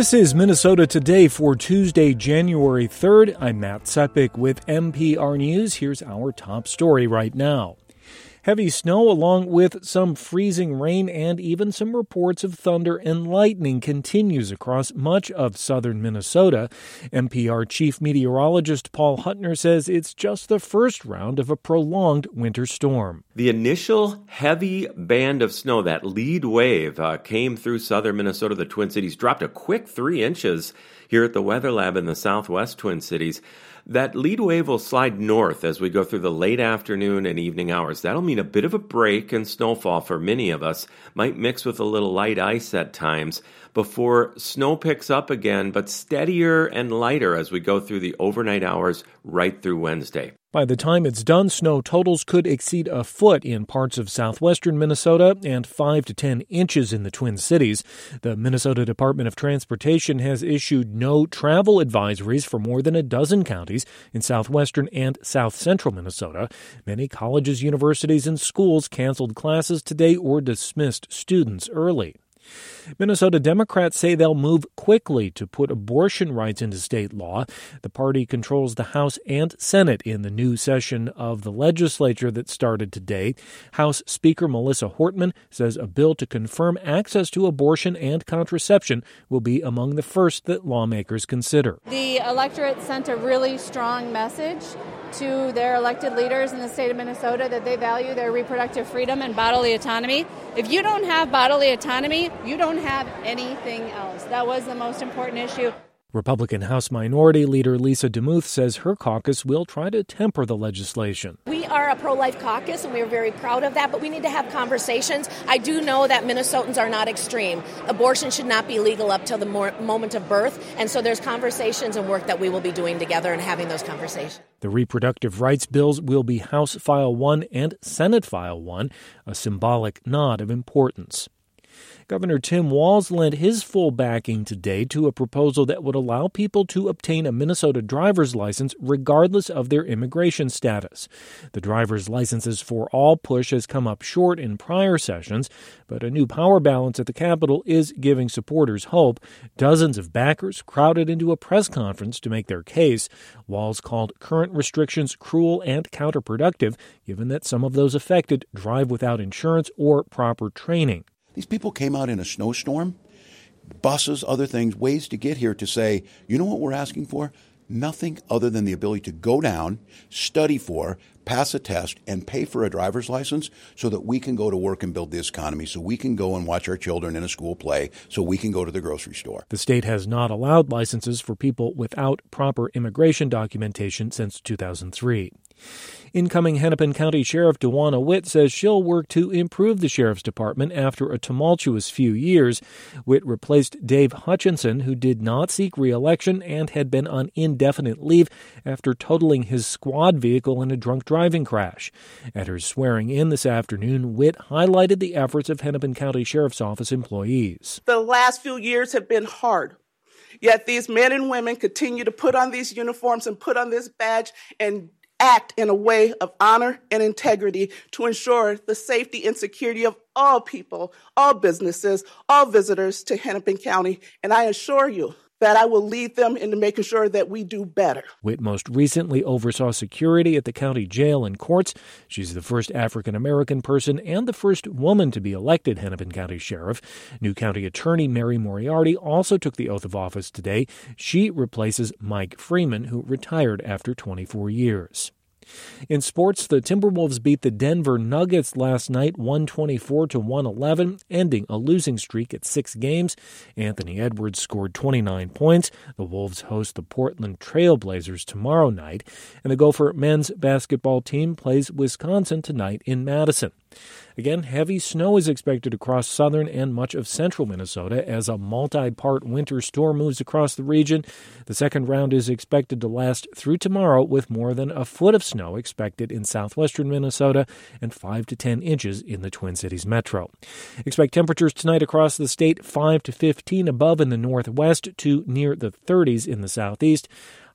This is Minnesota Today for Tuesday, January 3rd. I'm Matt Sepic with MPR News. Here's our top story right now. Heavy snow, along with some freezing rain and even some reports of thunder and lightning, continues across much of southern Minnesota. MPR Chief Meteorologist Paul Huttner says it's just the first round of a prolonged winter storm. The initial heavy band of snow, that lead wave, uh, came through southern Minnesota. The Twin Cities dropped a quick three inches here at the Weather Lab in the southwest Twin Cities. That lead wave will slide north as we go through the late afternoon and evening hours. That'll a bit of a break in snowfall for many of us, might mix with a little light ice at times before snow picks up again, but steadier and lighter as we go through the overnight hours right through Wednesday. By the time it's done, snow totals could exceed a foot in parts of southwestern Minnesota and 5 to 10 inches in the Twin Cities. The Minnesota Department of Transportation has issued no travel advisories for more than a dozen counties in southwestern and south central Minnesota. Many colleges, universities, and schools canceled classes today or dismissed students early. Minnesota Democrats say they'll move quickly to put abortion rights into state law. The party controls the House and Senate in the new session of the legislature that started today. House Speaker Melissa Hortman says a bill to confirm access to abortion and contraception will be among the first that lawmakers consider. The electorate sent a really strong message to their elected leaders in the state of Minnesota that they value their reproductive freedom and bodily autonomy. If you don't have bodily autonomy, you don't have anything else. That was the most important issue. Republican House Minority Leader Lisa DeMuth says her caucus will try to temper the legislation. We are a pro life caucus and we are very proud of that, but we need to have conversations. I do know that Minnesotans are not extreme. Abortion should not be legal up till the moment of birth, and so there's conversations and work that we will be doing together and having those conversations. The reproductive rights bills will be House File 1 and Senate File 1, a symbolic nod of importance. Governor Tim Walz lent his full backing today to a proposal that would allow people to obtain a Minnesota driver's license regardless of their immigration status. The driver's licenses for all push has come up short in prior sessions, but a new power balance at the Capitol is giving supporters hope. Dozens of backers crowded into a press conference to make their case. Walz called current restrictions cruel and counterproductive, given that some of those affected drive without insurance or proper training. These people came out in a snowstorm, buses, other things, ways to get here to say, you know what we're asking for? Nothing other than the ability to go down, study for, pass a test, and pay for a driver's license so that we can go to work and build the economy, so we can go and watch our children in a school play, so we can go to the grocery store. The state has not allowed licenses for people without proper immigration documentation since 2003. Incoming Hennepin County Sheriff Dawanna Witt says she'll work to improve the sheriff's department after a tumultuous few years. Witt replaced Dave Hutchinson, who did not seek reelection and had been on indefinite leave after totaling his squad vehicle in a drunk driving crash. At her swearing in this afternoon, Witt highlighted the efforts of Hennepin County Sheriff's Office employees. The last few years have been hard. Yet these men and women continue to put on these uniforms and put on this badge and act in a way of honor and integrity to ensure the safety and security of all people, all businesses, all visitors to Hennepin County. And I assure you, that I will lead them into making sure that we do better. Witt most recently oversaw security at the county jail and courts. She's the first African American person and the first woman to be elected Hennepin County Sheriff. New County Attorney Mary Moriarty also took the oath of office today. She replaces Mike Freeman, who retired after 24 years. In sports, the Timberwolves beat the Denver Nuggets last night 124 to 111, ending a losing streak at 6 games. Anthony Edwards scored 29 points. The Wolves host the Portland Trailblazers tomorrow night, and the Gopher men's basketball team plays Wisconsin tonight in Madison. Again, heavy snow is expected across southern and much of central Minnesota as a multi part winter storm moves across the region. The second round is expected to last through tomorrow, with more than a foot of snow expected in southwestern Minnesota and 5 to 10 inches in the Twin Cities metro. Expect temperatures tonight across the state 5 to 15 above in the northwest to near the 30s in the southeast.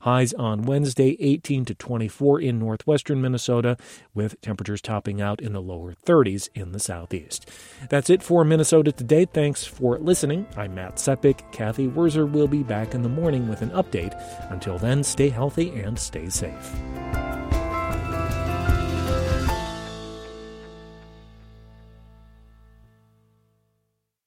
Highs on Wednesday 18 to 24 in northwestern Minnesota, with temperatures topping out in the lower 30s in the southeast. That's it for Minnesota Today. Thanks for listening. I'm Matt Sepic. Cathy Wurzer will be back in the morning with an update. Until then, stay healthy and stay safe.